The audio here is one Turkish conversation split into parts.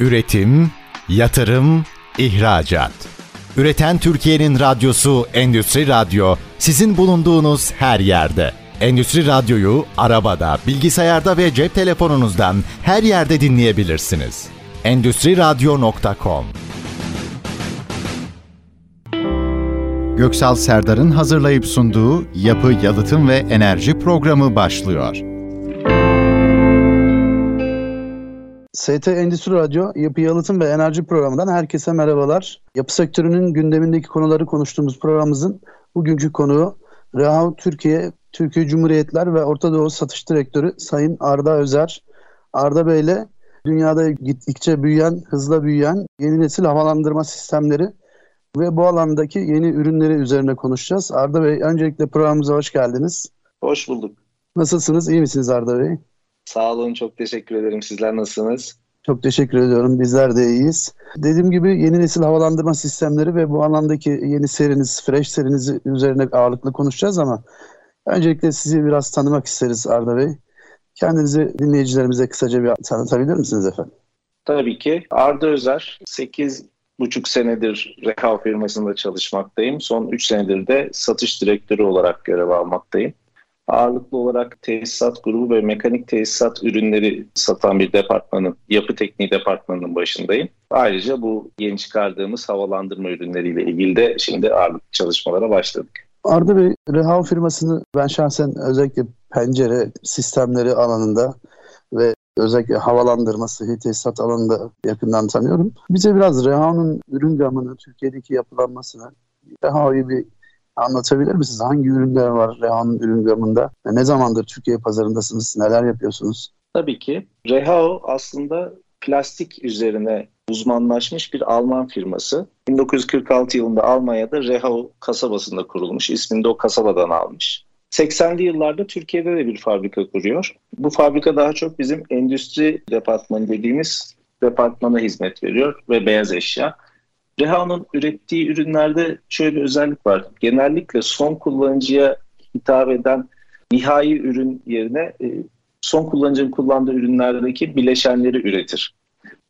Üretim, yatırım, ihracat. Üreten Türkiye'nin radyosu Endüstri Radyo sizin bulunduğunuz her yerde. Endüstri Radyo'yu arabada, bilgisayarda ve cep telefonunuzdan her yerde dinleyebilirsiniz. Endüstri Radyo.com Göksal Serdar'ın hazırlayıp sunduğu Yapı, Yalıtım ve Enerji programı başlıyor. ST Endüstri Radyo Yapı Yalıtım ve Enerji programından herkese merhabalar. Yapı sektörünün gündemindeki konuları konuştuğumuz programımızın bugünkü konuğu Rehav Türkiye, Türkiye Cumhuriyetler ve Orta Doğu Satış Direktörü Sayın Arda Özer. Arda Bey ile dünyada gittikçe büyüyen, hızla büyüyen yeni nesil havalandırma sistemleri ve bu alandaki yeni ürünleri üzerine konuşacağız. Arda Bey öncelikle programımıza hoş geldiniz. Hoş bulduk. Nasılsınız? İyi misiniz Arda Bey? Sağ olun, çok teşekkür ederim. Sizler nasılsınız? Çok teşekkür ediyorum. Bizler de iyiyiz. Dediğim gibi yeni nesil havalandırma sistemleri ve bu alandaki yeni seriniz, Fresh seriniz üzerine ağırlıklı konuşacağız ama öncelikle sizi biraz tanımak isteriz Arda Bey. Kendinizi dinleyicilerimize kısaca bir tanıtabilir misiniz efendim? Tabii ki. Arda Özer, 8 buçuk senedir Rekav firmasında çalışmaktayım. Son 3 senedir de satış direktörü olarak görev almaktayım ağırlıklı olarak tesisat grubu ve mekanik tesisat ürünleri satan bir departmanın, yapı tekniği departmanının başındayım. Ayrıca bu yeni çıkardığımız havalandırma ürünleriyle ilgili de şimdi ağırlıklı çalışmalara başladık. Arda Bey, Rehav firmasını ben şahsen özellikle pencere sistemleri alanında ve özellikle havalandırma, sıhhi tesisat alanında yakından tanıyorum. Bize biraz Rehav'ın ürün gamını, Türkiye'deki yapılanmasını, Rehav'ı bir anlatabilir misiniz? Hangi ürünler var Reha'nın ürün gamında? Ne zamandır Türkiye pazarındasınız? Neler yapıyorsunuz? Tabii ki. Rehao aslında plastik üzerine uzmanlaşmış bir Alman firması. 1946 yılında Almanya'da Rehau kasabasında kurulmuş. İsmini de o kasabadan almış. 80'li yıllarda Türkiye'de de bir fabrika kuruyor. Bu fabrika daha çok bizim endüstri departmanı dediğimiz departmana hizmet veriyor ve beyaz eşya. Reha'nın ürettiği ürünlerde şöyle bir özellik var. Genellikle son kullanıcıya hitap eden nihai ürün yerine e, son kullanıcının kullandığı ürünlerdeki bileşenleri üretir.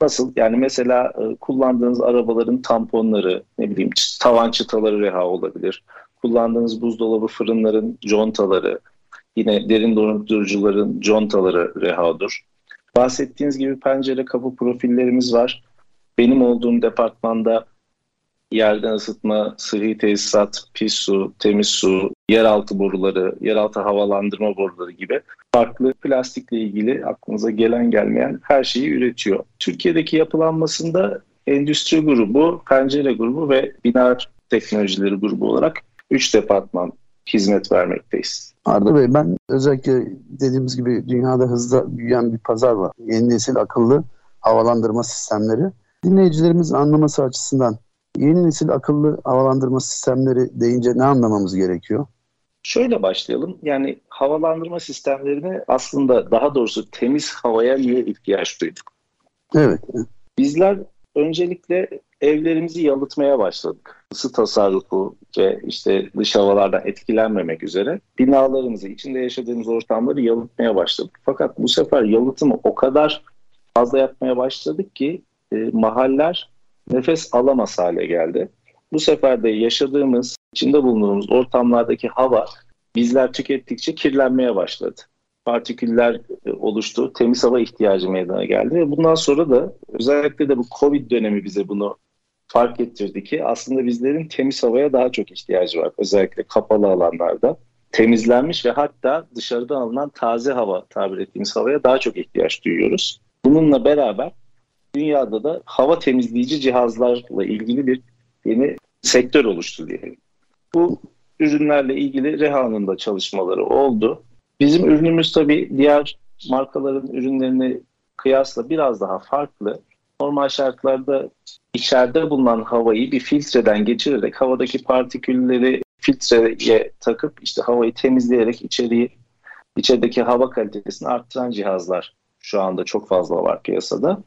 Nasıl? Yani mesela e, kullandığınız arabaların tamponları, ne bileyim tavan çıtaları reha olabilir. Kullandığınız buzdolabı fırınların contaları, yine derin dondurucuların contaları rehadır. Bahsettiğiniz gibi pencere kapı profillerimiz var. Benim olduğum departmanda yerden ısıtma, sıhhi tesisat, pis su, temiz su, yeraltı boruları, yeraltı havalandırma boruları gibi farklı plastikle ilgili aklınıza gelen gelmeyen her şeyi üretiyor. Türkiye'deki yapılanmasında endüstri grubu, pencere grubu ve bina teknolojileri grubu olarak 3 departman hizmet vermekteyiz. Arda Bey ben özellikle dediğimiz gibi dünyada hızla büyüyen bir pazar var. Yeni nesil akıllı havalandırma sistemleri. Dinleyicilerimizin anlaması açısından Yeni nesil akıllı havalandırma sistemleri deyince ne anlamamız gerekiyor? Şöyle başlayalım. Yani havalandırma sistemlerine aslında daha doğrusu temiz havaya niye ihtiyaç duyduk? Evet. Bizler öncelikle evlerimizi yalıtmaya başladık. Isı tasarrufu ve işte dış havalardan etkilenmemek üzere binalarımızı, içinde yaşadığımız ortamları yalıtmaya başladık. Fakat bu sefer yalıtımı o kadar fazla yapmaya başladık ki e, mahaller nefes alamaz hale geldi. Bu sefer de yaşadığımız, içinde bulunduğumuz ortamlardaki hava bizler tükettikçe kirlenmeye başladı. Partiküller e, oluştu, temiz hava ihtiyacı meydana geldi ve bundan sonra da özellikle de bu Covid dönemi bize bunu fark ettirdi ki aslında bizlerin temiz havaya daha çok ihtiyacı var. Özellikle kapalı alanlarda temizlenmiş ve hatta dışarıdan alınan taze hava tabir ettiğimiz havaya daha çok ihtiyaç duyuyoruz. Bununla beraber dünyada da hava temizleyici cihazlarla ilgili bir yeni sektör oluştu diyelim. Bu ürünlerle ilgili Reha'nın da çalışmaları oldu. Bizim ürünümüz tabii diğer markaların ürünlerini kıyasla biraz daha farklı. Normal şartlarda içeride bulunan havayı bir filtreden geçirerek havadaki partikülleri filtreye takıp işte havayı temizleyerek içeriği içerideki hava kalitesini arttıran cihazlar şu anda çok fazla var piyasada.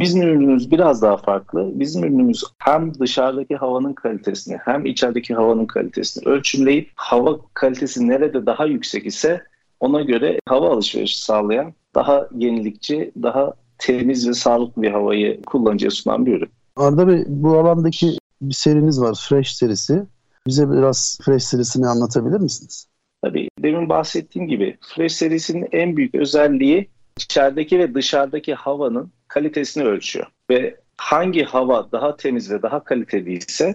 Bizim ürünümüz biraz daha farklı. Bizim ürünümüz hem dışarıdaki havanın kalitesini hem içerideki havanın kalitesini ölçümleyip hava kalitesi nerede daha yüksek ise ona göre hava alışverişi sağlayan daha yenilikçi, daha temiz ve sağlıklı bir havayı kullanıcıya sunan bir ürün. Arda Bey bu alandaki bir seriniz var Fresh serisi. Bize biraz Fresh serisini anlatabilir misiniz? Tabii demin bahsettiğim gibi Fresh serisinin en büyük özelliği içerideki ve dışarıdaki havanın kalitesini ölçüyor. Ve hangi hava daha temiz ve daha kaliteli ise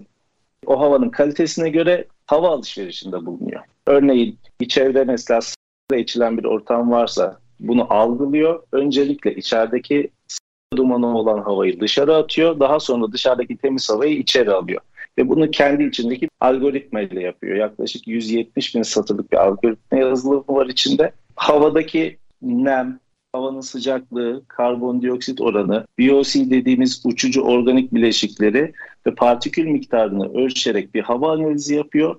o havanın kalitesine göre hava alışverişinde bulunuyor. Örneğin içeride mesela içilen bir ortam varsa bunu algılıyor. Öncelikle içerideki dumanı olan havayı dışarı atıyor. Daha sonra dışarıdaki temiz havayı içeri alıyor. Ve bunu kendi içindeki algoritma ile yapıyor. Yaklaşık 170 bin satırlık bir algoritma yazılımı var içinde. Havadaki nem, havanın sıcaklığı, karbondioksit oranı, VOC dediğimiz uçucu organik bileşikleri ve partikül miktarını ölçerek bir hava analizi yapıyor.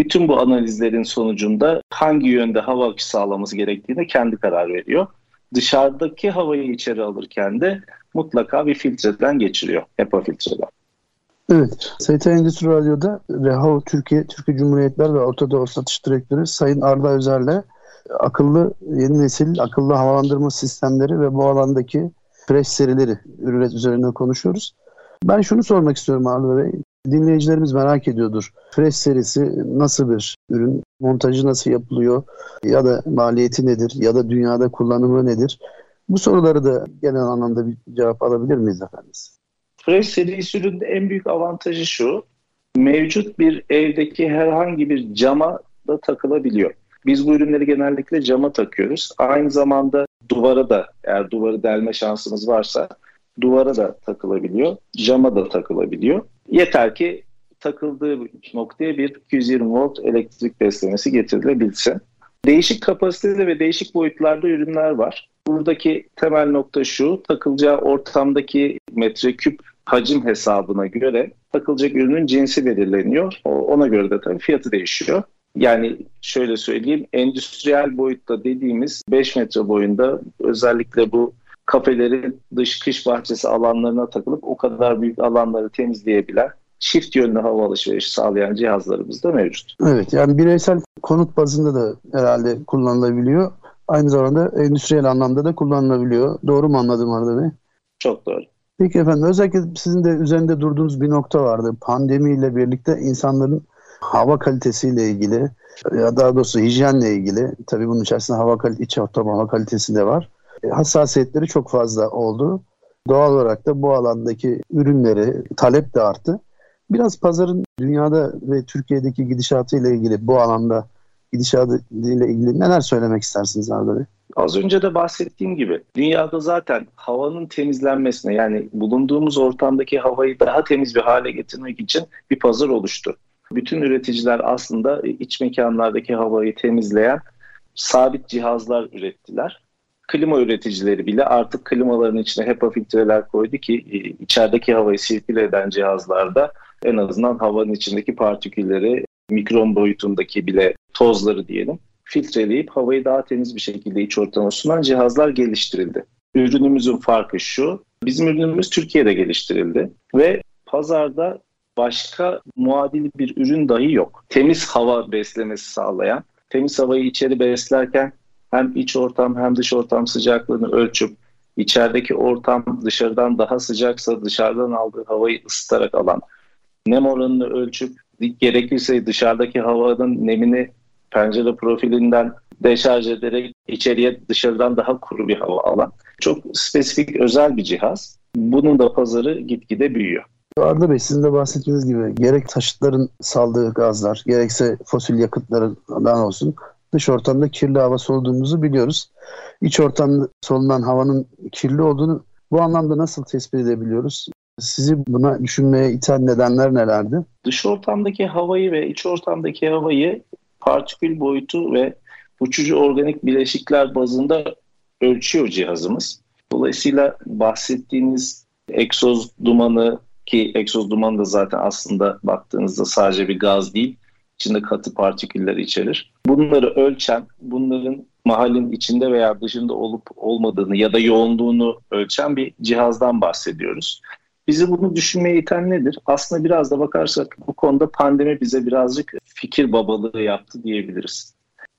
Bütün bu analizlerin sonucunda hangi yönde hava akışı sağlaması gerektiğine kendi karar veriyor. Dışarıdaki havayı içeri alırken de mutlaka bir filtreden geçiriyor. HEPA filtreden. Evet. ST Endüstri Radyo'da Rehav Türkiye, Türkiye Cumhuriyetler ve Orta Doğu Satış Direktörü Sayın Arda Özer'le akıllı yeni nesil akıllı havalandırma sistemleri ve bu alandaki fresh serileri ürün üzerinde konuşuyoruz. Ben şunu sormak istiyorum Arda Bey. Dinleyicilerimiz merak ediyordur. Fresh serisi nasıl bir ürün? Montajı nasıl yapılıyor? Ya da maliyeti nedir? Ya da dünyada kullanımı nedir? Bu soruları da genel anlamda bir cevap alabilir miyiz efendim? Fresh serisi ürünün en büyük avantajı şu. Mevcut bir evdeki herhangi bir cama da takılabiliyor. Biz bu ürünleri genellikle cama takıyoruz. Aynı zamanda duvara da eğer duvarı delme şansımız varsa duvara da takılabiliyor, cama da takılabiliyor. Yeter ki takıldığı noktaya bir 220 volt elektrik beslemesi getirilebilsin. Değişik kapasitede ve değişik boyutlarda ürünler var. Buradaki temel nokta şu, takılacağı ortamdaki metreküp hacim hesabına göre takılacak ürünün cinsi belirleniyor. Ona göre de tabii fiyatı değişiyor. Yani şöyle söyleyeyim, endüstriyel boyutta dediğimiz 5 metre boyunda özellikle bu kafelerin dış kış bahçesi alanlarına takılıp o kadar büyük alanları temizleyebilen çift yönlü hava alışverişi sağlayan cihazlarımız da mevcut. Evet yani bireysel konut bazında da herhalde kullanılabiliyor. Aynı zamanda endüstriyel anlamda da kullanılabiliyor. Doğru mu anladım Arda Bey? Çok doğru. Peki efendim özellikle sizin de üzerinde durduğunuz bir nokta vardı. Pandemiyle birlikte insanların hava kalitesiyle ilgili ya daha doğrusu hijyenle ilgili tabii bunun içerisinde hava kalitesi, iç ortam hava kalitesi de var. E, hassasiyetleri çok fazla oldu. Doğal olarak da bu alandaki ürünleri talep de arttı. Biraz pazarın dünyada ve Türkiye'deki gidişatı ile ilgili bu alanda gidişatı ile ilgili neler söylemek istersiniz Arda Bey? Az önce de bahsettiğim gibi dünyada zaten havanın temizlenmesine yani bulunduğumuz ortamdaki havayı daha temiz bir hale getirmek için bir pazar oluştu. Bütün üreticiler aslında iç mekanlardaki havayı temizleyen sabit cihazlar ürettiler. Klima üreticileri bile artık klimaların içine HEPA filtreler koydu ki e, içerideki havayı sirküle eden cihazlarda en azından havanın içindeki partikülleri, mikron boyutundaki bile tozları diyelim filtreleyip havayı daha temiz bir şekilde iç ortama sunan cihazlar geliştirildi. Ürünümüzün farkı şu, bizim ürünümüz Türkiye'de geliştirildi ve pazarda başka muadil bir ürün dahi yok. Temiz hava beslemesi sağlayan, temiz havayı içeri beslerken hem iç ortam hem dış ortam sıcaklığını ölçüp içerideki ortam dışarıdan daha sıcaksa dışarıdan aldığı havayı ısıtarak alan, nem oranını ölçüp gerekirse dışarıdaki havanın nemini pencere profilinden deşarj ederek içeriye dışarıdan daha kuru bir hava alan çok spesifik özel bir cihaz. Bunun da pazarı gitgide büyüyor. Arda Bey sizin de bahsettiğiniz gibi gerek taşıtların saldığı gazlar gerekse fosil yakıtlardan olsun dış ortamda kirli hava soluduğumuzu biliyoruz. İç ortamda solunan havanın kirli olduğunu bu anlamda nasıl tespit edebiliyoruz? Sizi buna düşünmeye iten nedenler nelerdi? Dış ortamdaki havayı ve iç ortamdaki havayı partikül boyutu ve uçucu organik bileşikler bazında ölçüyor cihazımız. Dolayısıyla bahsettiğiniz egzoz dumanı ki egzoz dumanı da zaten aslında baktığınızda sadece bir gaz değil, içinde katı partiküller içerir. Bunları ölçen, bunların mahallin içinde veya dışında olup olmadığını ya da yoğunluğunu ölçen bir cihazdan bahsediyoruz. Bizi bunu düşünmeye iten nedir? Aslında biraz da bakarsak bu konuda pandemi bize birazcık fikir babalığı yaptı diyebiliriz.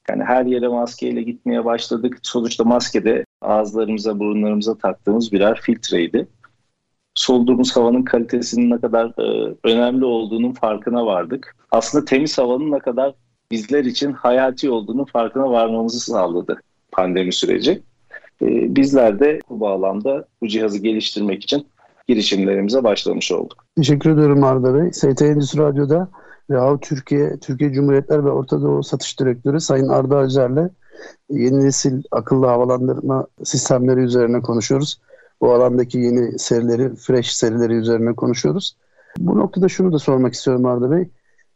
Yani her yere maskeyle gitmeye başladık. Sonuçta maske de ağızlarımıza, burunlarımıza taktığımız birer filtreydi. Solduğumuz havanın kalitesinin ne kadar e, önemli olduğunun farkına vardık. Aslında temiz havanın ne kadar bizler için hayati olduğunu farkına varmamızı sağladı pandemi süreci. E, bizler de bu bağlamda bu cihazı geliştirmek için girişimlerimize başlamış olduk. Teşekkür ediyorum Arda Bey. ST Endüstri Radyo'da Rehav Türkiye, Türkiye Cumhuriyetler ve Orta Doğu Satış Direktörü Sayın Arda Özer'le yeni nesil akıllı havalandırma sistemleri üzerine konuşuyoruz. Bu alandaki yeni serileri, fresh serileri üzerine konuşuyoruz. Bu noktada şunu da sormak istiyorum Arda Bey.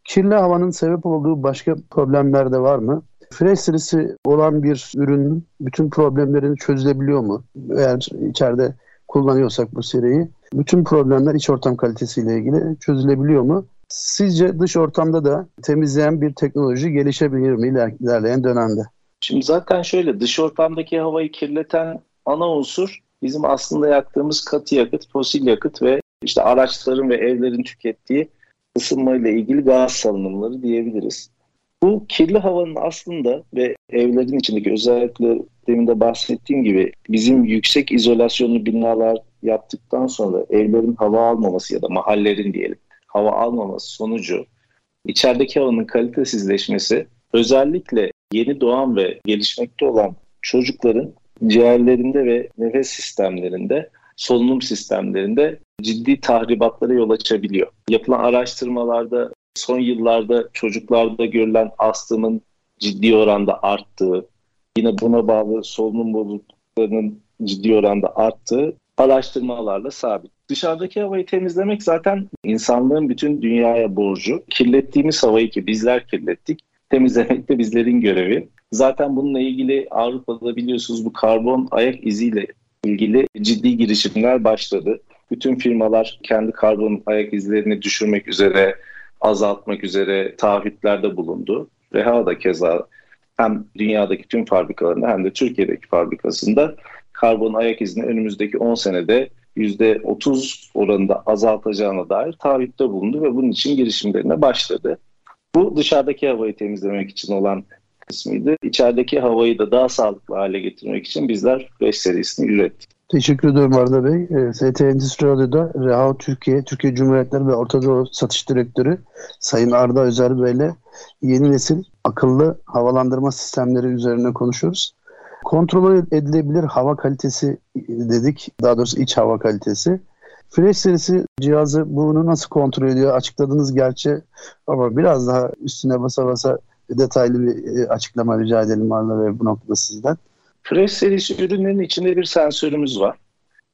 Kirli havanın sebep olduğu başka problemler de var mı? Fresh serisi olan bir ürünün bütün problemlerini çözülebiliyor mu? Eğer içeride kullanıyorsak bu seriyi bütün problemler iç ortam kalitesiyle ilgili çözülebiliyor mu? Sizce dış ortamda da temizleyen bir teknoloji gelişebilir mi ilerleyen dönemde? Şimdi zaten şöyle dış ortamdaki havayı kirleten ana unsur bizim aslında yaktığımız katı yakıt, fosil yakıt ve işte araçların ve evlerin tükettiği ısınmayla ilgili gaz salınımları diyebiliriz. Bu kirli havanın aslında ve evlerin içindeki özellikle demin de bahsettiğim gibi bizim yüksek izolasyonlu binalar yaptıktan sonra evlerin hava almaması ya da mahallerin diyelim hava almaması sonucu içerideki havanın kalitesizleşmesi özellikle yeni doğan ve gelişmekte olan çocukların ciğerlerinde ve nefes sistemlerinde, solunum sistemlerinde ciddi tahribatlara yol açabiliyor. Yapılan araştırmalarda son yıllarda çocuklarda görülen astımın ciddi oranda arttığı, yine buna bağlı solunum bozukluklarının ciddi oranda arttığı araştırmalarla sabit. Dışarıdaki havayı temizlemek zaten insanlığın bütün dünyaya borcu. Kirlettiğimiz havayı ki bizler kirlettik, temizlemek de bizlerin görevi. Zaten bununla ilgili Avrupa'da biliyorsunuz bu karbon ayak iziyle ilgili ciddi girişimler başladı. Bütün firmalar kendi karbon ayak izlerini düşürmek üzere, azaltmak üzere taahhütlerde bulundu. Reha da keza hem dünyadaki tüm fabrikalarında hem de Türkiye'deki fabrikasında karbon ayak izini önümüzdeki 10 senede %30 oranında azaltacağına dair taahhütte bulundu ve bunun için girişimlerine başladı. Bu dışarıdaki havayı temizlemek için olan kısmıydı. İçerideki havayı da daha sağlıklı hale getirmek için bizler 5 serisini ürettik. Teşekkür ediyorum Arda Bey. Ee, ST Endüstri Radyo'da Reha Türkiye, Türkiye Cumhuriyetleri ve Orta Doğu Satış Direktörü Sayın Arda Özer Bey yeni nesil akıllı havalandırma sistemleri üzerine konuşuyoruz. Kontrol edilebilir hava kalitesi dedik. Daha doğrusu iç hava kalitesi. Fresh serisi cihazı bunu nasıl kontrol ediyor? Açıkladınız gerçi ama biraz daha üstüne basa basa detaylı bir e, açıklama rica edelim Arda Bey bu noktada sizden. Fresh serisi ürünlerin içinde bir sensörümüz var.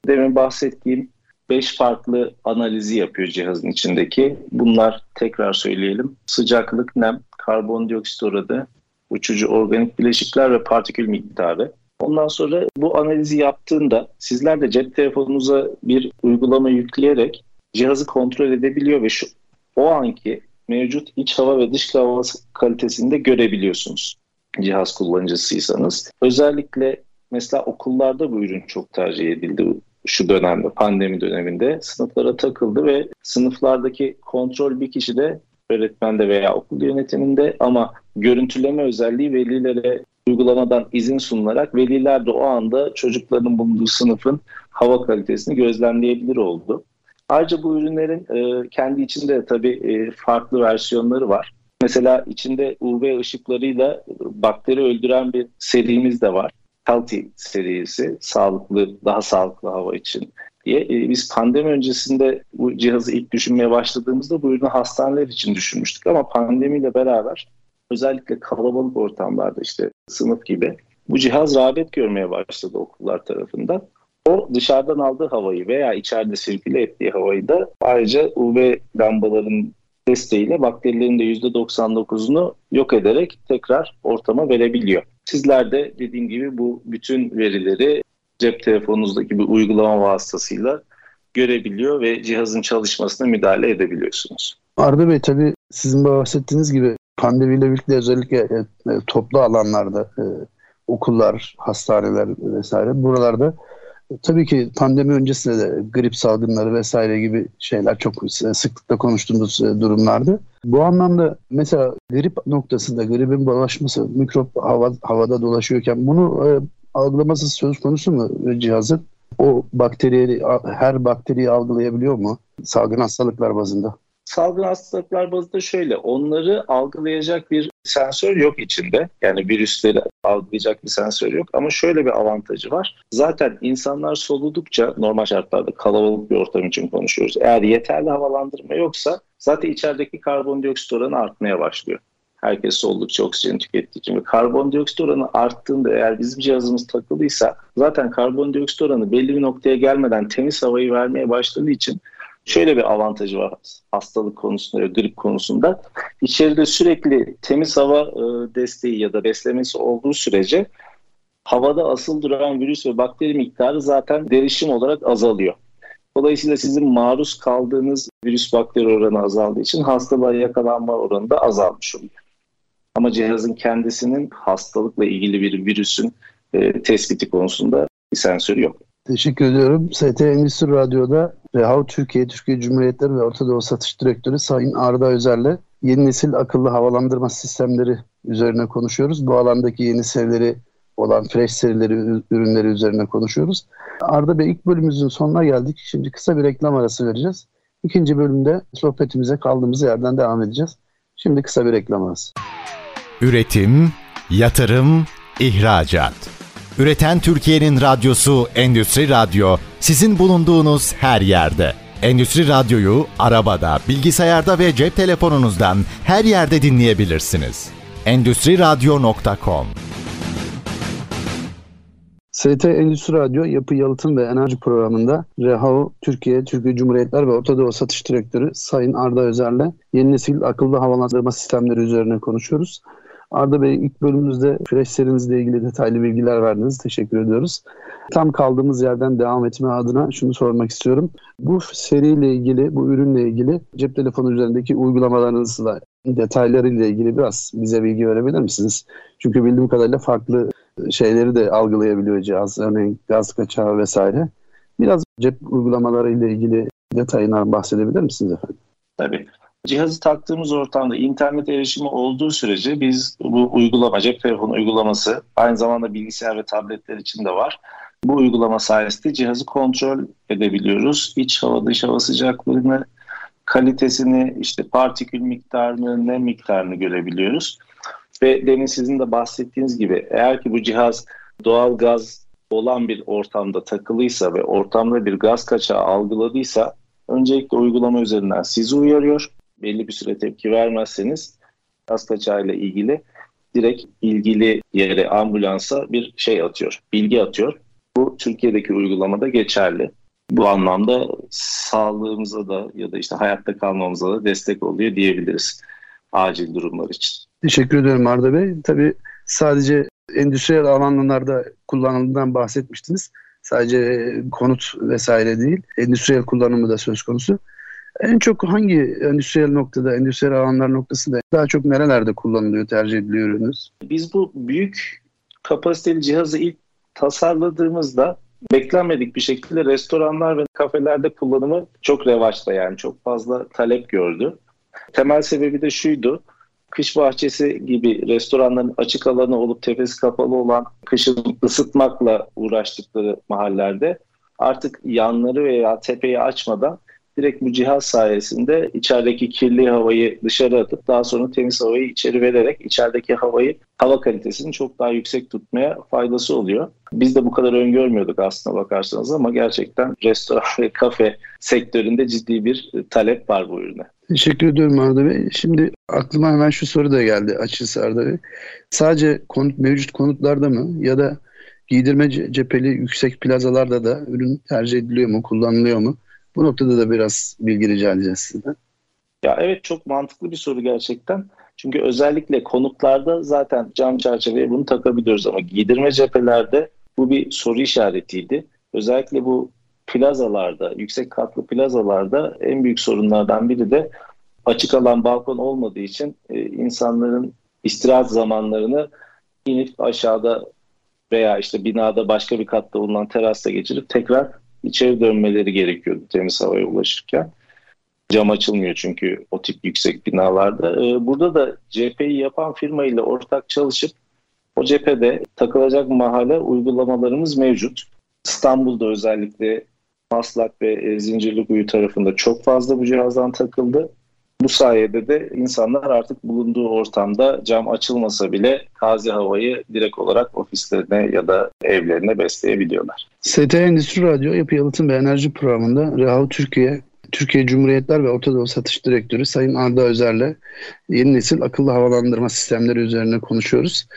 Demin bahsettiğim 5 farklı analizi yapıyor cihazın içindeki. Bunlar tekrar söyleyelim. Sıcaklık, nem, karbondioksit oranı, uçucu organik bileşikler ve partikül miktarı. Ondan sonra bu analizi yaptığında sizler de cep telefonunuza bir uygulama yükleyerek cihazı kontrol edebiliyor ve şu o anki mevcut iç hava ve dış hava kalitesini de görebiliyorsunuz cihaz kullanıcısıysanız. Özellikle mesela okullarda bu ürün çok tercih edildi şu dönemde, pandemi döneminde. Sınıflara takıldı ve sınıflardaki kontrol bir kişi de öğretmende veya okul yönetiminde ama görüntüleme özelliği velilere uygulamadan izin sunularak veliler de o anda çocukların bulunduğu sınıfın hava kalitesini gözlemleyebilir oldu. Ayrıca bu ürünlerin e, kendi içinde tabii e, farklı versiyonları var. Mesela içinde UV ışıklarıyla bakteri öldüren bir serimiz de var. Healthy serisi, sağlıklı, daha sağlıklı hava için diye. E, biz pandemi öncesinde bu cihazı ilk düşünmeye başladığımızda bu ürünü hastaneler için düşünmüştük ama pandemiyle beraber özellikle kalabalık ortamlarda işte sınıf gibi bu cihaz rağbet görmeye başladı okullar tarafından. O dışarıdan aldığı havayı veya içeride sirküle ettiği havayı da ayrıca UV lambaların desteğiyle bakterilerin de %99'unu yok ederek tekrar ortama verebiliyor. Sizler de dediğim gibi bu bütün verileri cep telefonunuzdaki bir uygulama vasıtasıyla görebiliyor ve cihazın çalışmasına müdahale edebiliyorsunuz. Arda Bey tabii sizin bahsettiğiniz gibi pandemiyle birlikte özellikle e, e, toplu alanlarda e, okullar, hastaneler vesaire buralarda Tabii ki pandemi öncesinde de grip salgınları vesaire gibi şeyler çok sıklıkla konuştuğumuz e, durumlardı. Bu anlamda mesela grip noktasında gripin bulaşması, mikrop hava, havada dolaşıyorken bunu e, algılaması söz konusu mu cihazın? O bakteriyi, her bakteriyi algılayabiliyor mu? Salgın hastalıklar bazında. Salgın hastalıklar bazında şöyle, onları algılayacak bir sensör yok içinde. Yani virüsleri algılayacak bir sensör yok. Ama şöyle bir avantajı var. Zaten insanlar soludukça normal şartlarda kalabalık bir ortam için konuşuyoruz. Eğer yeterli havalandırma yoksa zaten içerideki karbondioksit oranı artmaya başlıyor. Herkes soludukça oksijen tükettiği için ve karbondioksit oranı arttığında eğer bizim cihazımız takılıysa zaten karbondioksit oranı belli bir noktaya gelmeden temiz havayı vermeye başladığı için şöyle bir avantajı var hastalık konusunda grip konusunda. İçeride sürekli temiz hava e, desteği ya da beslemesi olduğu sürece havada asıl duran virüs ve bakteri miktarı zaten derişim olarak azalıyor. Dolayısıyla sizin maruz kaldığınız virüs bakteri oranı azaldığı için hastalığa yakalanma oranı da azalmış oluyor. Ama cihazın kendisinin hastalıkla ilgili bir virüsün e, tespiti konusunda bir sensörü yok. Teşekkür ediyorum. ST Endüstri Radyo'da Rehav Türkiye, Türkiye Cumhuriyetleri ve Orta Doğu Satış Direktörü Sayın Arda Özer'le yeni nesil akıllı havalandırma sistemleri üzerine konuşuyoruz. Bu alandaki yeni serileri olan fresh serileri, ürünleri üzerine konuşuyoruz. Arda Bey ilk bölümümüzün sonuna geldik. Şimdi kısa bir reklam arası vereceğiz. İkinci bölümde sohbetimize kaldığımız yerden devam edeceğiz. Şimdi kısa bir reklam arası. Üretim, yatırım, ihracat. Üreten Türkiye'nin radyosu Endüstri Radyo sizin bulunduğunuz her yerde. Endüstri Radyo'yu arabada, bilgisayarda ve cep telefonunuzdan her yerde dinleyebilirsiniz. Endüstri Radyo.com ST Endüstri Radyo Yapı Yalıtım ve Enerji Programı'nda REHAO Türkiye, Türkiye Cumhuriyetler ve Orta Doğu Satış Direktörü Sayın Arda Özer'le yeni nesil akıllı havalandırma sistemleri üzerine konuşuyoruz. Arda Bey ilk bölümümüzde fresh serimizle ilgili detaylı bilgiler verdiniz. Teşekkür ediyoruz. Tam kaldığımız yerden devam etme adına şunu sormak istiyorum. Bu seriyle ilgili, bu ürünle ilgili cep telefonu üzerindeki uygulamalarınızla detaylarıyla ilgili biraz bize bilgi verebilir misiniz? Çünkü bildiğim kadarıyla farklı şeyleri de algılayabiliyor cihaz. Örneğin gaz kaçağı vesaire. Biraz cep uygulamalarıyla ilgili detayından bahsedebilir misiniz efendim? Tabii. Cihazı taktığımız ortamda internet erişimi olduğu sürece biz bu uygulama, cep telefonu uygulaması aynı zamanda bilgisayar ve tabletler için de var. Bu uygulama sayesinde cihazı kontrol edebiliyoruz. İç hava, dış hava sıcaklığını, kalitesini, işte partikül miktarını, nem miktarını görebiliyoruz. Ve demin sizin de bahsettiğiniz gibi eğer ki bu cihaz doğal gaz olan bir ortamda takılıysa ve ortamda bir gaz kaçağı algıladıysa öncelikle uygulama üzerinden sizi uyarıyor belli bir süre tepki vermezseniz hasta çayla ilgili direkt ilgili yere ambulansa bir şey atıyor, bilgi atıyor. Bu Türkiye'deki uygulamada geçerli. Bu anlamda sağlığımıza da ya da işte hayatta kalmamıza da destek oluyor diyebiliriz acil durumlar için. Teşekkür ederim Arda Bey. Tabii sadece endüstriyel alanlarda kullanıldığından bahsetmiştiniz. Sadece konut vesaire değil, endüstriyel kullanımı da söz konusu. En çok hangi endüstriyel noktada, endüstriyel alanlar noktasında daha çok nerelerde kullanılıyor, tercih ediliyor ürününüz? Biz bu büyük kapasiteli cihazı ilk tasarladığımızda beklenmedik bir şekilde restoranlar ve kafelerde kullanımı çok revaçta yani çok fazla talep gördü. Temel sebebi de şuydu. Kış bahçesi gibi restoranların açık alanı olup tepesi kapalı olan kışın ısıtmakla uğraştıkları mahallerde artık yanları veya tepeyi açmadan direkt bu cihaz sayesinde içerideki kirli havayı dışarı atıp daha sonra temiz havayı içeri vererek içerideki havayı hava kalitesini çok daha yüksek tutmaya faydası oluyor. Biz de bu kadar öngörmüyorduk aslına bakarsanız ama gerçekten restoran ve kafe sektöründe ciddi bir talep var bu ürüne. Teşekkür ediyorum Arda Bey. Şimdi aklıma hemen şu soru da geldi açıkçası Arda Bey. Sadece konut, mevcut konutlarda mı ya da giydirme cepheli yüksek plazalarda da ürün tercih ediliyor mu, kullanılıyor mu? Bu noktada da biraz bilgi rica edeceğiz sizden. Ya evet çok mantıklı bir soru gerçekten. Çünkü özellikle konutlarda zaten cam çerçeveye bunu takabiliyoruz ama giydirme cephelerde bu bir soru işaretiydi. Özellikle bu plazalarda, yüksek katlı plazalarda en büyük sorunlardan biri de açık alan balkon olmadığı için e, insanların istirahat zamanlarını inip aşağıda veya işte binada başka bir katta bulunan terasta geçirip tekrar içeri dönmeleri gerekiyordu temiz havaya ulaşırken. Cam açılmıyor çünkü o tip yüksek binalarda. Ee, burada da cepheyi yapan firma ile ortak çalışıp O cephede takılacak mahalle uygulamalarımız mevcut. İstanbul'da özellikle Maslak ve e, Zincirlikuyu tarafında çok fazla bu cihazdan takıldı. Bu sayede de insanlar artık bulunduğu ortamda cam açılmasa bile taze havayı direkt olarak ofislerine ya da evlerine besleyebiliyorlar. ST Endüstri Radyo Yapı Yalıtım ve Enerji Programı'nda Rehav Türkiye, Türkiye Cumhuriyetler ve Orta Doğu Satış Direktörü Sayın Arda Özer'le yeni nesil akıllı havalandırma sistemleri üzerine konuşuyoruz.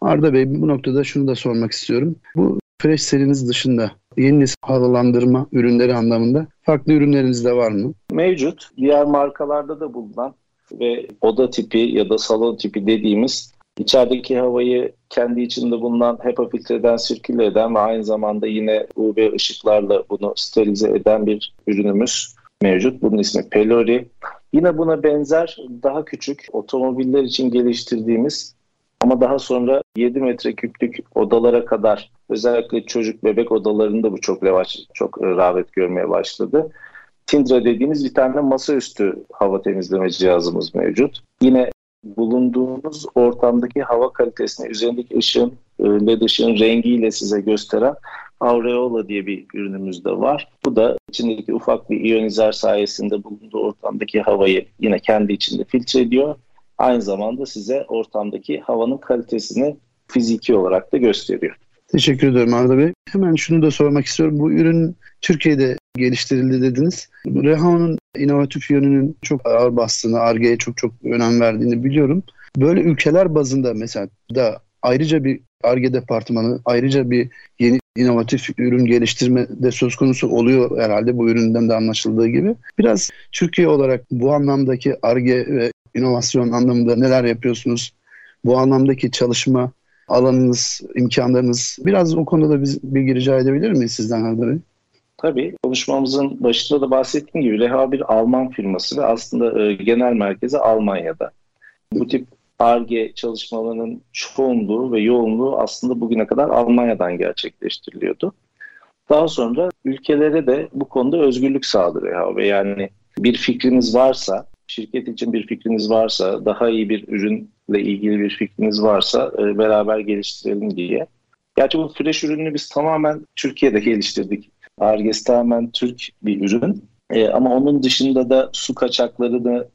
Arda Bey bu noktada şunu da sormak istiyorum. Bu Fresh seriniz dışında yeni nesil havalandırma ürünleri anlamında farklı ürünleriniz de var mı? Mevcut. Diğer markalarda da bulunan ve oda tipi ya da salon tipi dediğimiz içerideki havayı kendi içinde bulunan HEPA filtreden sirküle eden ve aynı zamanda yine UV ışıklarla bunu sterilize eden bir ürünümüz mevcut. Bunun ismi Pelori. Yine buna benzer daha küçük otomobiller için geliştirdiğimiz ama daha sonra 7 metreküplük odalara kadar özellikle çocuk bebek odalarında bu çok revaç, çok rağbet görmeye başladı. Tindra dediğimiz bir tane masaüstü hava temizleme cihazımız mevcut. Yine bulunduğunuz ortamdaki hava kalitesini üzerindeki ışığın, e, led ışığın rengiyle size gösteren Aureola diye bir ürünümüz de var. Bu da içindeki ufak bir iyonizer sayesinde bulunduğu ortamdaki havayı yine kendi içinde filtre ediyor aynı zamanda size ortamdaki havanın kalitesini fiziki olarak da gösteriyor. Teşekkür ederim Arda Bey. Hemen şunu da sormak istiyorum. Bu ürün Türkiye'de geliştirildi dediniz. Rehao'nun inovatif yönünün çok ağır bastığını, ARGE'ye çok çok önem verdiğini biliyorum. Böyle ülkeler bazında mesela da ayrıca bir ARGE departmanı, ayrıca bir yeni inovatif ürün geliştirme de söz konusu oluyor herhalde bu üründen de anlaşıldığı gibi. Biraz Türkiye olarak bu anlamdaki ARGE ve inovasyon anlamında neler yapıyorsunuz? Bu anlamdaki çalışma alanınız, imkanlarınız biraz o konuda biz bilgi rica edebilir miyiz sizden Arda Bey? Tabii konuşmamızın başında da bahsettiğim gibi Reha bir Alman firması ve aslında e, genel merkezi Almanya'da. Bu tip ARGE çalışmalarının çoğunluğu ve yoğunluğu aslında bugüne kadar Almanya'dan gerçekleştiriliyordu. Daha sonra ülkelere de bu konuda özgürlük sağladı Reha ve yani bir fikriniz varsa şirket için bir fikriniz varsa, daha iyi bir ürünle ilgili bir fikriniz varsa e, beraber geliştirelim diye. Gerçi bu fresh ürünü biz tamamen Türkiye'de geliştirdik. Arges tamamen Türk bir ürün. E, ama onun dışında da su kaçaklarını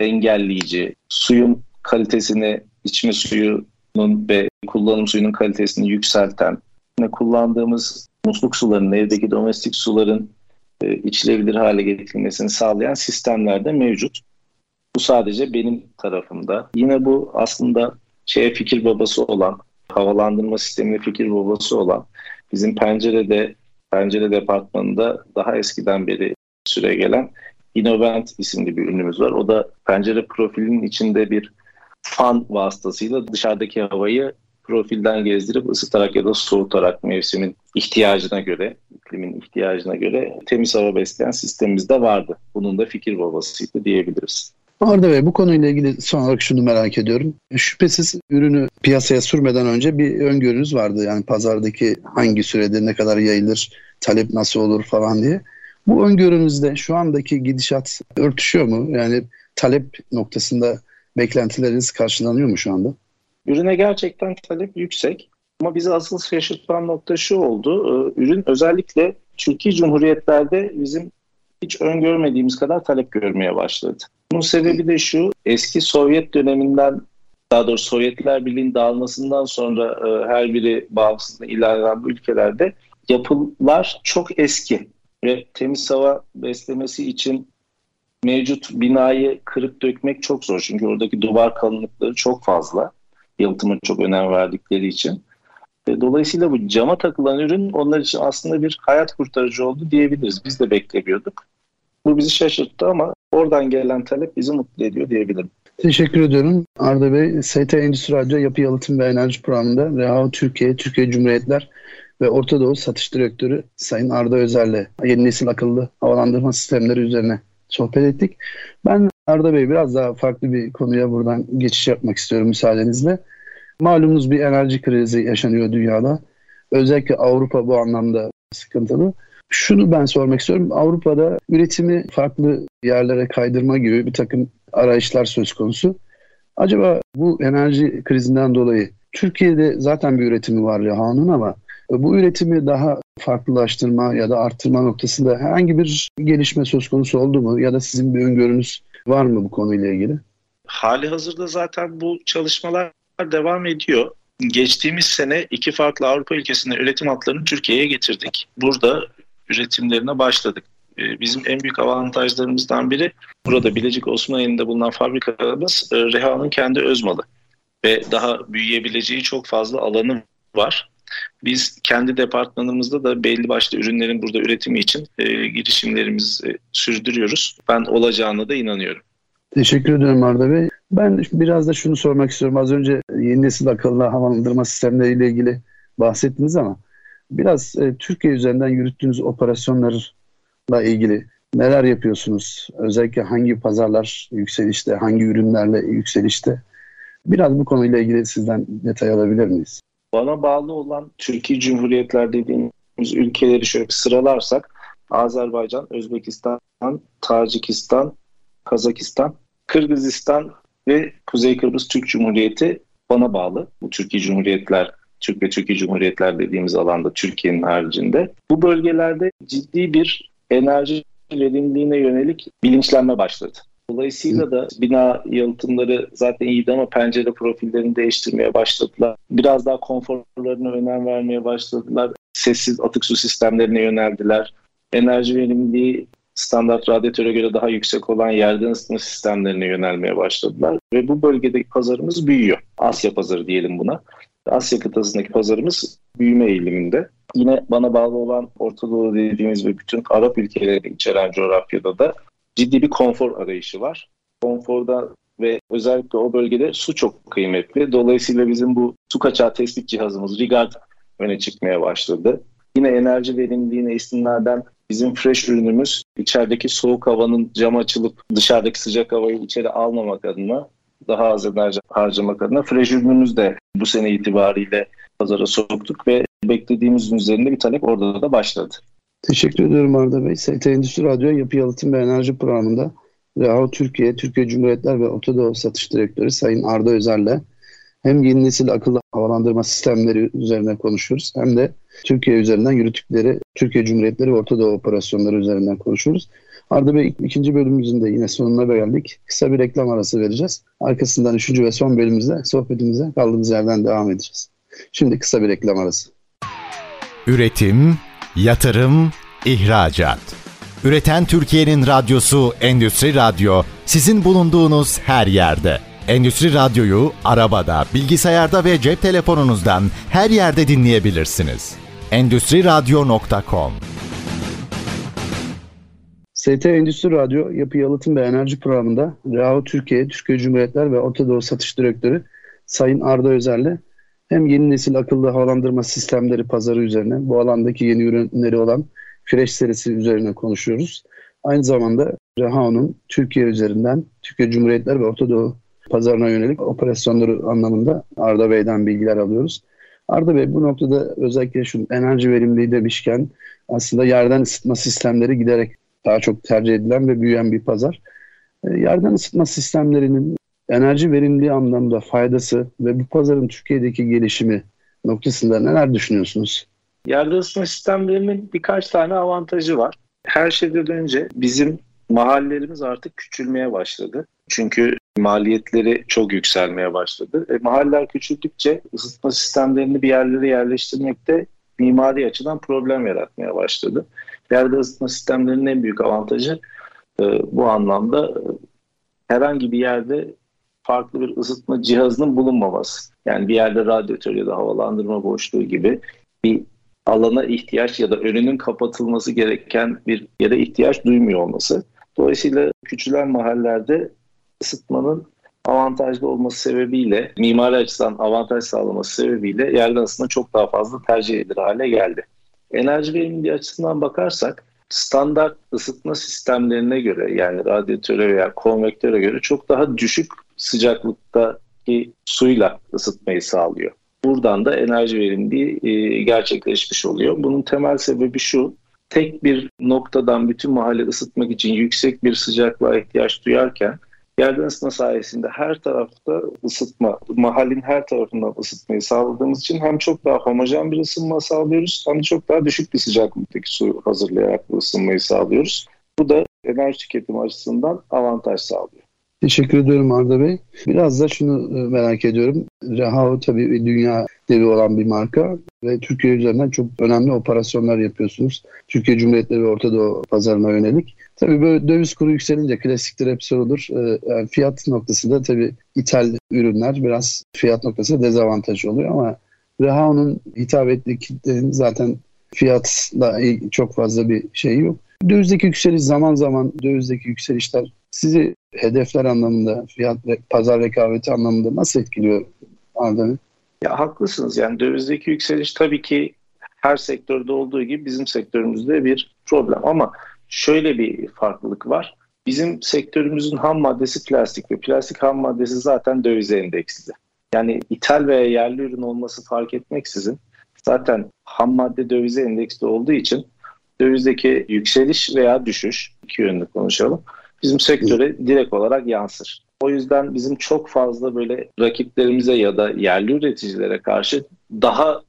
engelleyici, suyun kalitesini, içme suyunun ve kullanım suyunun kalitesini yükselten, yine kullandığımız musluk sularının, evdeki domestik suların e, içilebilir hale getirilmesini sağlayan sistemler de mevcut. Bu sadece benim tarafımda. Yine bu aslında şeye fikir babası olan, havalandırma sistemine fikir babası olan bizim pencerede, pencere departmanında daha eskiden beri süre gelen Innovent isimli bir ürünümüz var. O da pencere profilinin içinde bir fan vasıtasıyla dışarıdaki havayı profilden gezdirip ısıtarak ya da soğutarak mevsimin ihtiyacına göre, iklimin ihtiyacına göre temiz hava besleyen sistemimiz de vardı. Bunun da fikir babasıydı diyebiliriz. Arda Bey bu konuyla ilgili son olarak şunu merak ediyorum. Şüphesiz ürünü piyasaya sürmeden önce bir öngörünüz vardı. Yani pazardaki hangi sürede ne kadar yayılır, talep nasıl olur falan diye. Bu öngörünüzde şu andaki gidişat örtüşüyor mu? Yani talep noktasında beklentileriniz karşılanıyor mu şu anda? Ürüne gerçekten talep yüksek. Ama bizi asıl şaşırtan nokta şu oldu. Ee, ürün özellikle Türkiye Cumhuriyetlerde bizim hiç öngörmediğimiz kadar talep görmeye başladı. Bunun sebebi de şu, eski Sovyet döneminden daha doğrusu Sovyetler Birliği'nin dağılmasından sonra e, her biri bağımsızlığını ilan eden bu ülkelerde yapılar çok eski ve temiz hava beslemesi için mevcut binayı kırıp dökmek çok zor. Çünkü oradaki duvar kalınlıkları çok fazla. Yalıtıma çok önem verdikleri için. E, dolayısıyla bu cama takılan ürün onlar için aslında bir hayat kurtarıcı oldu diyebiliriz. Biz de beklemiyorduk. Bu bizi şaşırttı ama oradan gelen talep bizi mutlu ediyor diyebilirim. Teşekkür ediyorum Arda Bey. ST Endüstri Radyo Yapı Yalıtım ve Enerji Programı'nda Reha Türkiye, Türkiye Cumhuriyetler ve Orta Doğu Satış Direktörü Sayın Arda Özer'le yeni nesil akıllı havalandırma sistemleri üzerine sohbet ettik. Ben Arda Bey biraz daha farklı bir konuya buradan geçiş yapmak istiyorum müsaadenizle. Malumunuz bir enerji krizi yaşanıyor dünyada. Özellikle Avrupa bu anlamda sıkıntılı. Şunu ben sormak istiyorum. Avrupa'da üretimi farklı yerlere kaydırma gibi bir takım arayışlar söz konusu. Acaba bu enerji krizinden dolayı Türkiye'de zaten bir üretimi var Leha'nın ama bu üretimi daha farklılaştırma ya da arttırma noktasında herhangi bir gelişme söz konusu oldu mu? Ya da sizin bir öngörünüz var mı bu konuyla ilgili? Hali hazırda zaten bu çalışmalar devam ediyor. Geçtiğimiz sene iki farklı Avrupa ülkesinde üretim hatlarını Türkiye'ye getirdik. Burada üretimlerine başladık. Ee, bizim en büyük avantajlarımızdan biri burada Bilecik Osmaniye'nde bulunan fabrikamız e, Reha'nın kendi öz malı ve daha büyüyebileceği çok fazla alanı var. Biz kendi departmanımızda da belli başlı ürünlerin burada üretimi için e, girişimlerimizi sürdürüyoruz. Ben olacağına da inanıyorum. Teşekkür ederim Arda Bey. Ben biraz da şunu sormak istiyorum. Az önce yeni nesil akıllı havalandırma sistemleriyle ilgili bahsettiniz ama biraz e, Türkiye üzerinden yürüttüğünüz operasyonlarla ilgili neler yapıyorsunuz? Özellikle hangi pazarlar yükselişte, hangi ürünlerle yükselişte? Biraz bu konuyla ilgili sizden detay alabilir miyiz? Bana bağlı olan Türkiye Cumhuriyetler dediğimiz ülkeleri şöyle bir sıralarsak Azerbaycan, Özbekistan, Tacikistan, Kazakistan, Kırgızistan ve Kuzey Kıbrıs Türk Cumhuriyeti bana bağlı. Bu Türkiye Cumhuriyetler, Türk ve Türkiye Cumhuriyetler dediğimiz alanda Türkiye'nin haricinde. Bu bölgelerde ciddi bir enerji verimliliğine yönelik bilinçlenme başladı. Dolayısıyla da bina yalıtımları zaten iyiydi ama pencere profillerini değiştirmeye başladılar. Biraz daha konforlarına önem vermeye başladılar. Sessiz atık su sistemlerine yöneldiler. Enerji verimliliği standart radyatöre göre daha yüksek olan yerden ısıtma sistemlerine yönelmeye başladılar. Ve bu bölgedeki pazarımız büyüyor. Asya pazarı diyelim buna. Asya kıtasındaki pazarımız büyüme eğiliminde. Yine bana bağlı olan Orta Doğu dediğimiz ve bütün Arap ülkeleri içeren coğrafyada da ciddi bir konfor arayışı var. Konforda ve özellikle o bölgede su çok kıymetli. Dolayısıyla bizim bu su kaçağı tespit cihazımız Rigard öne çıkmaya başladı. Yine enerji verimliliğine istinnaden bizim fresh ürünümüz içerideki soğuk havanın cam açılıp dışarıdaki sıcak havayı içeri almamak adına daha az enerji harcamak adına fresh ürünümüz de bu sene itibariyle pazara soktuk ve beklediğimizin üzerinde bir talep orada da başladı. Teşekkür ediyorum Arda Bey. ST Endüstri Radyo Yapı Yalıtım ve Enerji Programı'nda Reha Türkiye, Türkiye Cumhuriyetler ve Orta Doğu Satış Direktörü Sayın Arda Özer'le hem yeni nesil akıllı havalandırma sistemleri üzerine konuşuyoruz hem de Türkiye üzerinden yürüttükleri Türkiye Cumhuriyetleri ve Orta Doğu operasyonları üzerinden konuşuyoruz. Arda Bey ikinci bölümümüzün de yine sonuna geldik. Kısa bir reklam arası vereceğiz. Arkasından üçüncü ve son bölümümüzde sohbetimize kaldığımız yerden devam edeceğiz. Şimdi kısa bir reklam arası. Üretim, yatırım, ihracat. Üreten Türkiye'nin radyosu Endüstri Radyo sizin bulunduğunuz her yerde. Endüstri Radyo'yu arabada, bilgisayarda ve cep telefonunuzdan her yerde dinleyebilirsiniz. Endüstri Radyo.com ST Endüstri Radyo Yapı Yalıtım ve Enerji Programı'nda RAO Türkiye, Türkiye Cumhuriyetler ve Orta Doğu Satış Direktörü Sayın Arda Özer'le hem yeni nesil akıllı havalandırma sistemleri pazarı üzerine, bu alandaki yeni ürünleri olan Fresh serisi üzerine konuşuyoruz. Aynı zamanda Rehao'nun Türkiye üzerinden Türkiye Cumhuriyetler ve Orta Doğu pazarına yönelik operasyonları anlamında Arda Bey'den bilgiler alıyoruz. Arda Bey bu noktada özellikle şu enerji verimliliği demişken aslında yerden ısıtma sistemleri giderek daha çok tercih edilen ve büyüyen bir pazar. E, yerden ısıtma sistemlerinin enerji verimliliği anlamda faydası ve bu pazarın Türkiye'deki gelişimi noktasında neler düşünüyorsunuz? Yerden ısıtma sistemlerinin birkaç tane avantajı var. Her şeyden önce bizim mahallelerimiz artık küçülmeye başladı. Çünkü maliyetleri çok yükselmeye başladı. E, mahalleler küçüldükçe ısıtma sistemlerini bir yerlere yerleştirmekte mimari açıdan problem yaratmaya başladı. Yerde ısıtma sistemlerinin en büyük avantajı e, bu anlamda e, herhangi bir yerde farklı bir ısıtma cihazının bulunmaması. Yani bir yerde radyatör ya da havalandırma boşluğu gibi bir alana ihtiyaç ya da önünün kapatılması gereken bir yere ihtiyaç duymuyor olması. Dolayısıyla küçülen mahallelerde ısıtmanın avantajlı olması sebebiyle, mimari açıdan avantaj sağlaması sebebiyle yerden ısıtma çok daha fazla tercih edilir hale geldi. Enerji verimliliği açısından bakarsak standart ısıtma sistemlerine göre yani radyatöre veya konvektöre göre çok daha düşük sıcaklıktaki suyla ısıtmayı sağlıyor. Buradan da enerji verimliliği e, gerçekleşmiş oluyor. Bunun temel sebebi şu, tek bir noktadan bütün mahalle ısıtmak için yüksek bir sıcaklığa ihtiyaç duyarken Yerden ısıtma sayesinde her tarafta ısıtma, mahallin her tarafından ısıtmayı sağladığımız için hem çok daha homojen bir ısınma sağlıyoruz hem de çok daha düşük bir sıcaklıktaki su hazırlayarak bu ısınmayı sağlıyoruz. Bu da enerji tüketimi açısından avantaj sağlıyor. Teşekkür ediyorum Arda Bey. Biraz da şunu e, merak ediyorum. Rehao tabii dünya devi olan bir marka ve Türkiye üzerinden çok önemli operasyonlar yapıyorsunuz. Türkiye Cumhuriyetleri ve Orta Doğu pazarına yönelik. Tabii böyle döviz kuru yükselince klasiktir hep sorulur. E, yani fiyat noktasında tabii ithal ürünler biraz fiyat noktasında dezavantaj oluyor ama Rehao'nun hitap ettiği kitlenin zaten fiyatla çok fazla bir şey yok. Dövizdeki yükseliş zaman zaman dövizdeki yükselişler sizi hedefler anlamında, fiyat ve pazar rekabeti anlamında nasıl etkiliyor Arda? Ya haklısınız. Yani dövizdeki yükseliş tabii ki her sektörde olduğu gibi bizim sektörümüzde bir problem. Ama şöyle bir farklılık var. Bizim sektörümüzün ham maddesi plastik ve plastik ham maddesi zaten dövize endeksli. Yani ithal veya yerli ürün olması fark etmeksizin zaten ham madde dövize endeksli olduğu için dövizdeki yükseliş veya düşüş iki yönlü konuşalım bizim sektöre direkt olarak yansır. O yüzden bizim çok fazla böyle rakiplerimize ya da yerli üreticilere karşı daha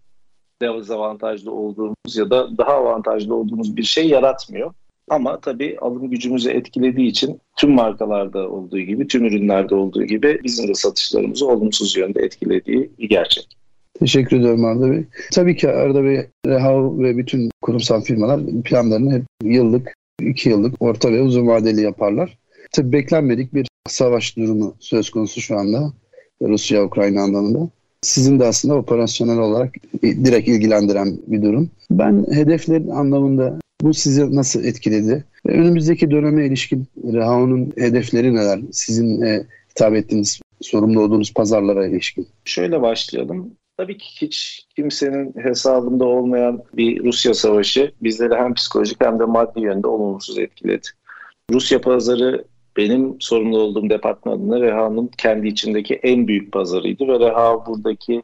dezavantajlı olduğumuz ya da daha avantajlı olduğumuz bir şey yaratmıyor. Ama tabii alım gücümüzü etkilediği için tüm markalarda olduğu gibi, tüm ürünlerde olduğu gibi bizim de satışlarımızı olumsuz yönde etkilediği bir gerçek. Teşekkür ediyorum Arda Bey. Tabii ki Arda Bey, Rehav ve bütün kurumsal firmalar planlarını hep yıllık iki yıllık orta ve uzun vadeli yaparlar. Tabii beklenmedik bir savaş durumu söz konusu şu anda Rusya-Ukrayna anlamında. Sizin de aslında operasyonel olarak direkt ilgilendiren bir durum. Ben hedeflerin anlamında bu sizi nasıl etkiledi? Ve önümüzdeki döneme ilişkin Rehao'nun hedefleri neler? Sizin e, hitap ettiğiniz, sorumlu olduğunuz pazarlara ilişkin. Şöyle başlayalım. Tabii ki hiç kimsenin hesabında olmayan bir Rusya savaşı bizleri hem psikolojik hem de maddi yönde olumsuz etkiledi. Rusya pazarı benim sorumlu olduğum departmanında Reha'nın kendi içindeki en büyük pazarıydı ve Reha buradaki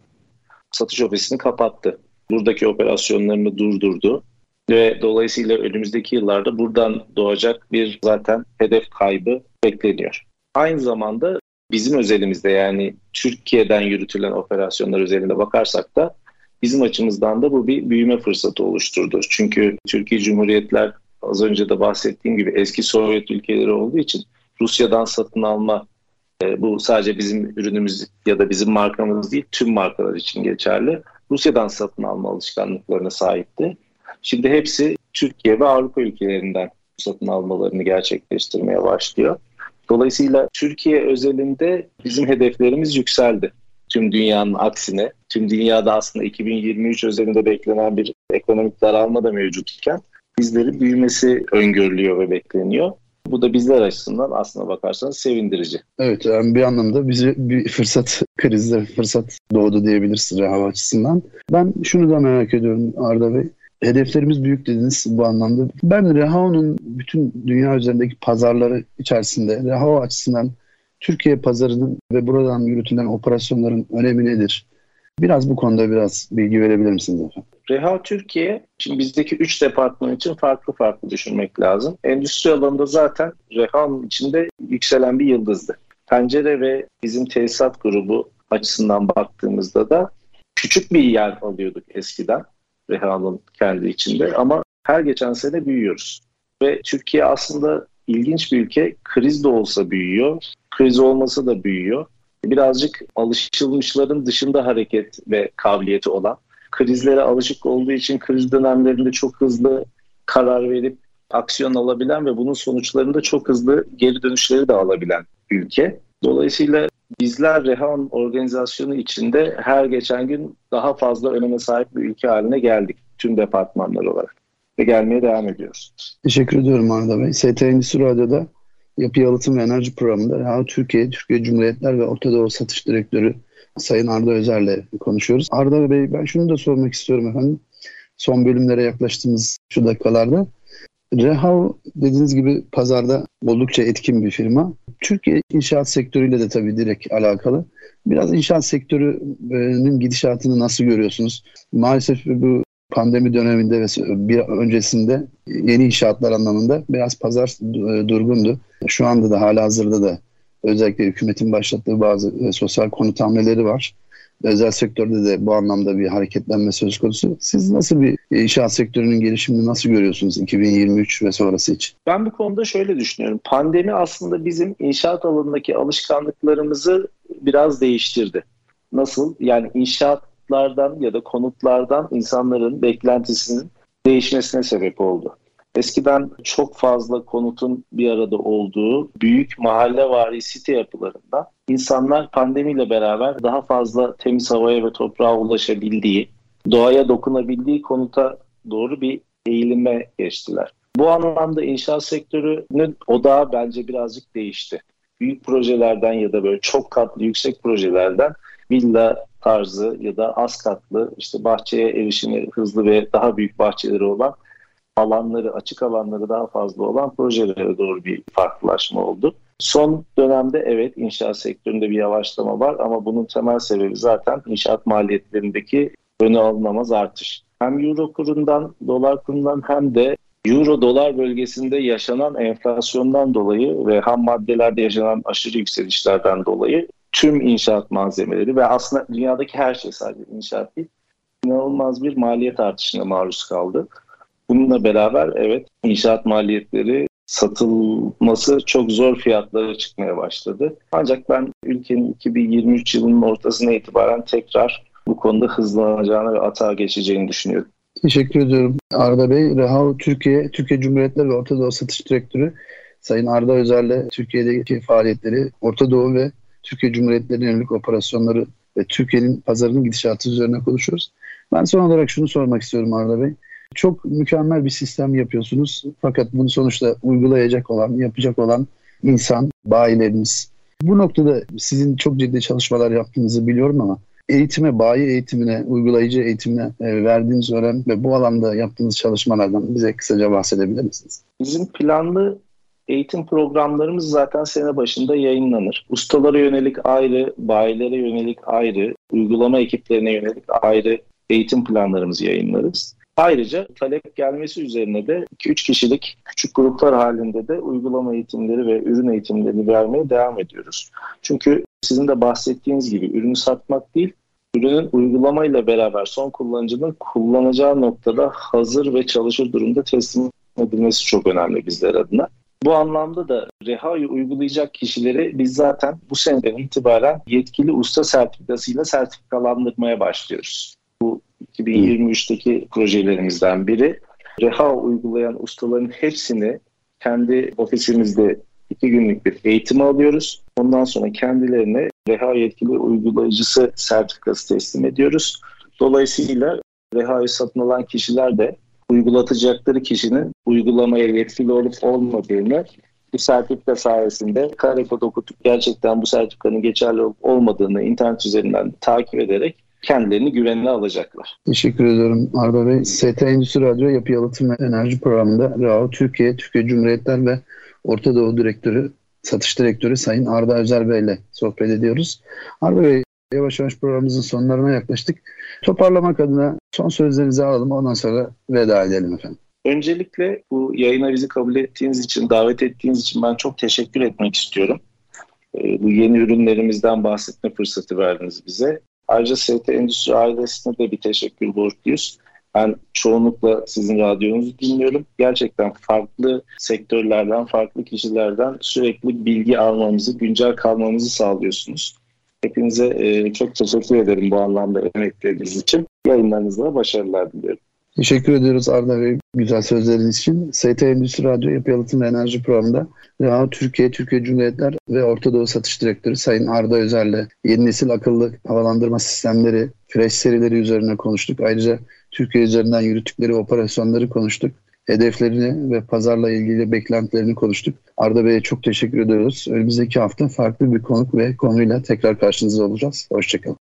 satış ofisini kapattı. Buradaki operasyonlarını durdurdu ve dolayısıyla önümüzdeki yıllarda buradan doğacak bir zaten hedef kaybı bekleniyor. Aynı zamanda bizim özelimizde yani Türkiye'den yürütülen operasyonlar özelinde bakarsak da bizim açımızdan da bu bir büyüme fırsatı oluşturdu. Çünkü Türkiye Cumhuriyetler az önce de bahsettiğim gibi eski Sovyet ülkeleri olduğu için Rusya'dan satın alma e, bu sadece bizim ürünümüz ya da bizim markamız değil tüm markalar için geçerli. Rusya'dan satın alma alışkanlıklarına sahipti. Şimdi hepsi Türkiye ve Avrupa ülkelerinden satın almalarını gerçekleştirmeye başlıyor. Dolayısıyla Türkiye özelinde bizim hedeflerimiz yükseldi. Tüm dünyanın aksine, tüm dünyada aslında 2023 özelinde beklenen bir ekonomik daralma da mevcutken bizlerin büyümesi öngörülüyor ve bekleniyor. Bu da bizler açısından aslına bakarsanız sevindirici. Evet yani bir anlamda bize bir fırsat krizde fırsat doğdu diyebiliriz hava açısından. Ben şunu da merak ediyorum Arda Bey. Hedeflerimiz büyük dediniz bu anlamda. Ben Rehao'nun bütün dünya üzerindeki pazarları içerisinde Rehao açısından Türkiye pazarının ve buradan yürütülen operasyonların önemi nedir? Biraz bu konuda biraz bilgi verebilir misiniz efendim? Reha Türkiye, şimdi bizdeki üç departman için farklı farklı düşünmek lazım. Endüstri alanında zaten Reha'nın içinde yükselen bir yıldızdı. Pencere ve bizim tesisat grubu açısından baktığımızda da küçük bir yer alıyorduk eskiden. Reha'nın kendi içinde ama her geçen sene büyüyoruz. Ve Türkiye aslında ilginç bir ülke. Kriz de olsa büyüyor, kriz olmasa da büyüyor. Birazcık alışılmışların dışında hareket ve kabiliyeti olan, krizlere alışık olduğu için kriz dönemlerinde çok hızlı karar verip aksiyon alabilen ve bunun sonuçlarında çok hızlı geri dönüşleri de alabilen ülke. Dolayısıyla bizler Rehan organizasyonu içinde her geçen gün daha fazla öneme sahip bir ülke haline geldik tüm departmanlar olarak ve gelmeye devam ediyoruz. Teşekkür ediyorum Arda Bey. ST Endüstri Radyo'da Yapı Yalıtım ve Enerji Programı'nda Reha Türkiye, Türkiye Cumhuriyetler ve Orta Doğu Satış Direktörü Sayın Arda Özer'le konuşuyoruz. Arda Bey ben şunu da sormak istiyorum efendim. Son bölümlere yaklaştığımız şu dakikalarda. Rehav dediğiniz gibi pazarda oldukça etkin bir firma. Türkiye inşaat sektörüyle de tabii direkt alakalı. Biraz inşaat sektörünün gidişatını nasıl görüyorsunuz? Maalesef bu pandemi döneminde ve bir öncesinde yeni inşaatlar anlamında biraz pazar durgundu. Şu anda da hala hazırda da Özellikle hükümetin başlattığı bazı sosyal konut hamleleri var. Özel sektörde de bu anlamda bir hareketlenme söz konusu. Siz nasıl bir inşaat sektörünün gelişimini nasıl görüyorsunuz 2023 ve sonrası için? Ben bu konuda şöyle düşünüyorum. Pandemi aslında bizim inşaat alanındaki alışkanlıklarımızı biraz değiştirdi. Nasıl? Yani inşaatlardan ya da konutlardan insanların beklentisinin değişmesine sebep oldu. Eskiden çok fazla konutun bir arada olduğu büyük mahalle vari site yapılarında insanlar pandemiyle beraber daha fazla temiz havaya ve toprağa ulaşabildiği, doğaya dokunabildiği konuta doğru bir eğilime geçtiler. Bu anlamda inşaat sektörünün odağı bence birazcık değişti. Büyük projelerden ya da böyle çok katlı yüksek projelerden villa tarzı ya da az katlı işte bahçeye erişimi hızlı ve daha büyük bahçeleri olan alanları, açık alanları daha fazla olan projelere doğru bir farklılaşma oldu. Son dönemde evet inşaat sektöründe bir yavaşlama var ama bunun temel sebebi zaten inşaat maliyetlerindeki öne alınamaz artış. Hem euro kurundan, dolar kurundan hem de euro dolar bölgesinde yaşanan enflasyondan dolayı ve ham maddelerde yaşanan aşırı yükselişlerden dolayı tüm inşaat malzemeleri ve aslında dünyadaki her şey sadece inşaat değil inanılmaz bir maliyet artışına maruz kaldı. Bununla beraber evet inşaat maliyetleri satılması çok zor fiyatlara çıkmaya başladı. Ancak ben ülkenin 2023 yılının ortasına itibaren tekrar bu konuda hızlanacağını ve atağa geçeceğini düşünüyorum. Teşekkür ediyorum Arda Bey. Rehav Türkiye, Türkiye Cumhuriyetleri ve Orta Doğu Satış Direktörü Sayın Arda Özer'le Türkiye'deki faaliyetleri, Orta Doğu ve Türkiye Cumhuriyetleri yönelik operasyonları ve Türkiye'nin pazarının gidişatı üzerine konuşuyoruz. Ben son olarak şunu sormak istiyorum Arda Bey. Çok mükemmel bir sistem yapıyorsunuz. Fakat bunu sonuçta uygulayacak olan, yapacak olan insan, bayilerimiz. Bu noktada sizin çok ciddi çalışmalar yaptığınızı biliyorum ama eğitime, bayi eğitimine, uygulayıcı eğitimine e, verdiğiniz önem ve bu alanda yaptığınız çalışmalardan bize kısaca bahsedebilir misiniz? Bizim planlı eğitim programlarımız zaten sene başında yayınlanır. Ustalara yönelik ayrı, bayilere yönelik ayrı, uygulama ekiplerine yönelik ayrı eğitim planlarımızı yayınlarız. Ayrıca talep gelmesi üzerine de 2-3 kişilik küçük gruplar halinde de uygulama eğitimleri ve ürün eğitimlerini vermeye devam ediyoruz. Çünkü sizin de bahsettiğiniz gibi ürünü satmak değil, ürünün uygulamayla beraber son kullanıcının kullanacağı noktada hazır ve çalışır durumda teslim edilmesi çok önemli bizler adına. Bu anlamda da Reha'yı uygulayacak kişileri biz zaten bu seneden itibaren yetkili usta sertifikasıyla sertifikalandırmaya başlıyoruz. Bu 2023'teki projelerimizden biri. Reha uygulayan ustaların hepsini kendi ofisimizde iki günlük bir eğitim alıyoruz. Ondan sonra kendilerine Reha yetkili uygulayıcısı sertifikası teslim ediyoruz. Dolayısıyla Reha'yı satın alan kişiler de uygulatacakları kişinin uygulamaya yetkili olup olmadığını bu sertifika sayesinde kare kod okutup gerçekten bu sertifikanın geçerli olup olmadığını internet üzerinden takip ederek kendilerini güvenine alacaklar. Teşekkür ediyorum Arda Bey. ST Endüstri Radyo Yapı Yalıtım ve Enerji Programı'nda RAO Türkiye, Türkiye Cumhuriyetler ve Orta Doğu Direktörü, Satış Direktörü Sayın Arda Özer Bey ile sohbet ediyoruz. Arda Bey yavaş yavaş programımızın sonlarına yaklaştık. Toparlamak adına son sözlerinizi alalım ondan sonra veda edelim efendim. Öncelikle bu yayına bizi kabul ettiğiniz için, davet ettiğiniz için ben çok teşekkür etmek istiyorum. Ee, bu yeni ürünlerimizden bahsetme fırsatı verdiniz bize. Ayrıca ST Endüstri ailesine de bir teşekkür borçluyuz. Ben çoğunlukla sizin radyonuzu dinliyorum. Gerçekten farklı sektörlerden, farklı kişilerden sürekli bilgi almamızı, güncel kalmamızı sağlıyorsunuz. Hepinize e, çok teşekkür ederim bu anlamda emekleriniz için. Yayınlarınızda başarılar diliyorum. Teşekkür ediyoruz Arda Bey güzel sözleriniz için. ST Endüstri Radyo Yapı Yalıtım ve Enerji Programı'nda Reha Türkiye, Türkiye Cumhuriyetler ve Orta Doğu Satış Direktörü Sayın Arda Özer'le yeni nesil akıllı havalandırma sistemleri, fresh serileri üzerine konuştuk. Ayrıca Türkiye üzerinden yürüttükleri operasyonları konuştuk. Hedeflerini ve pazarla ilgili beklentilerini konuştuk. Arda Bey'e çok teşekkür ediyoruz. Önümüzdeki hafta farklı bir konuk ve konuyla tekrar karşınızda olacağız. Hoşçakalın.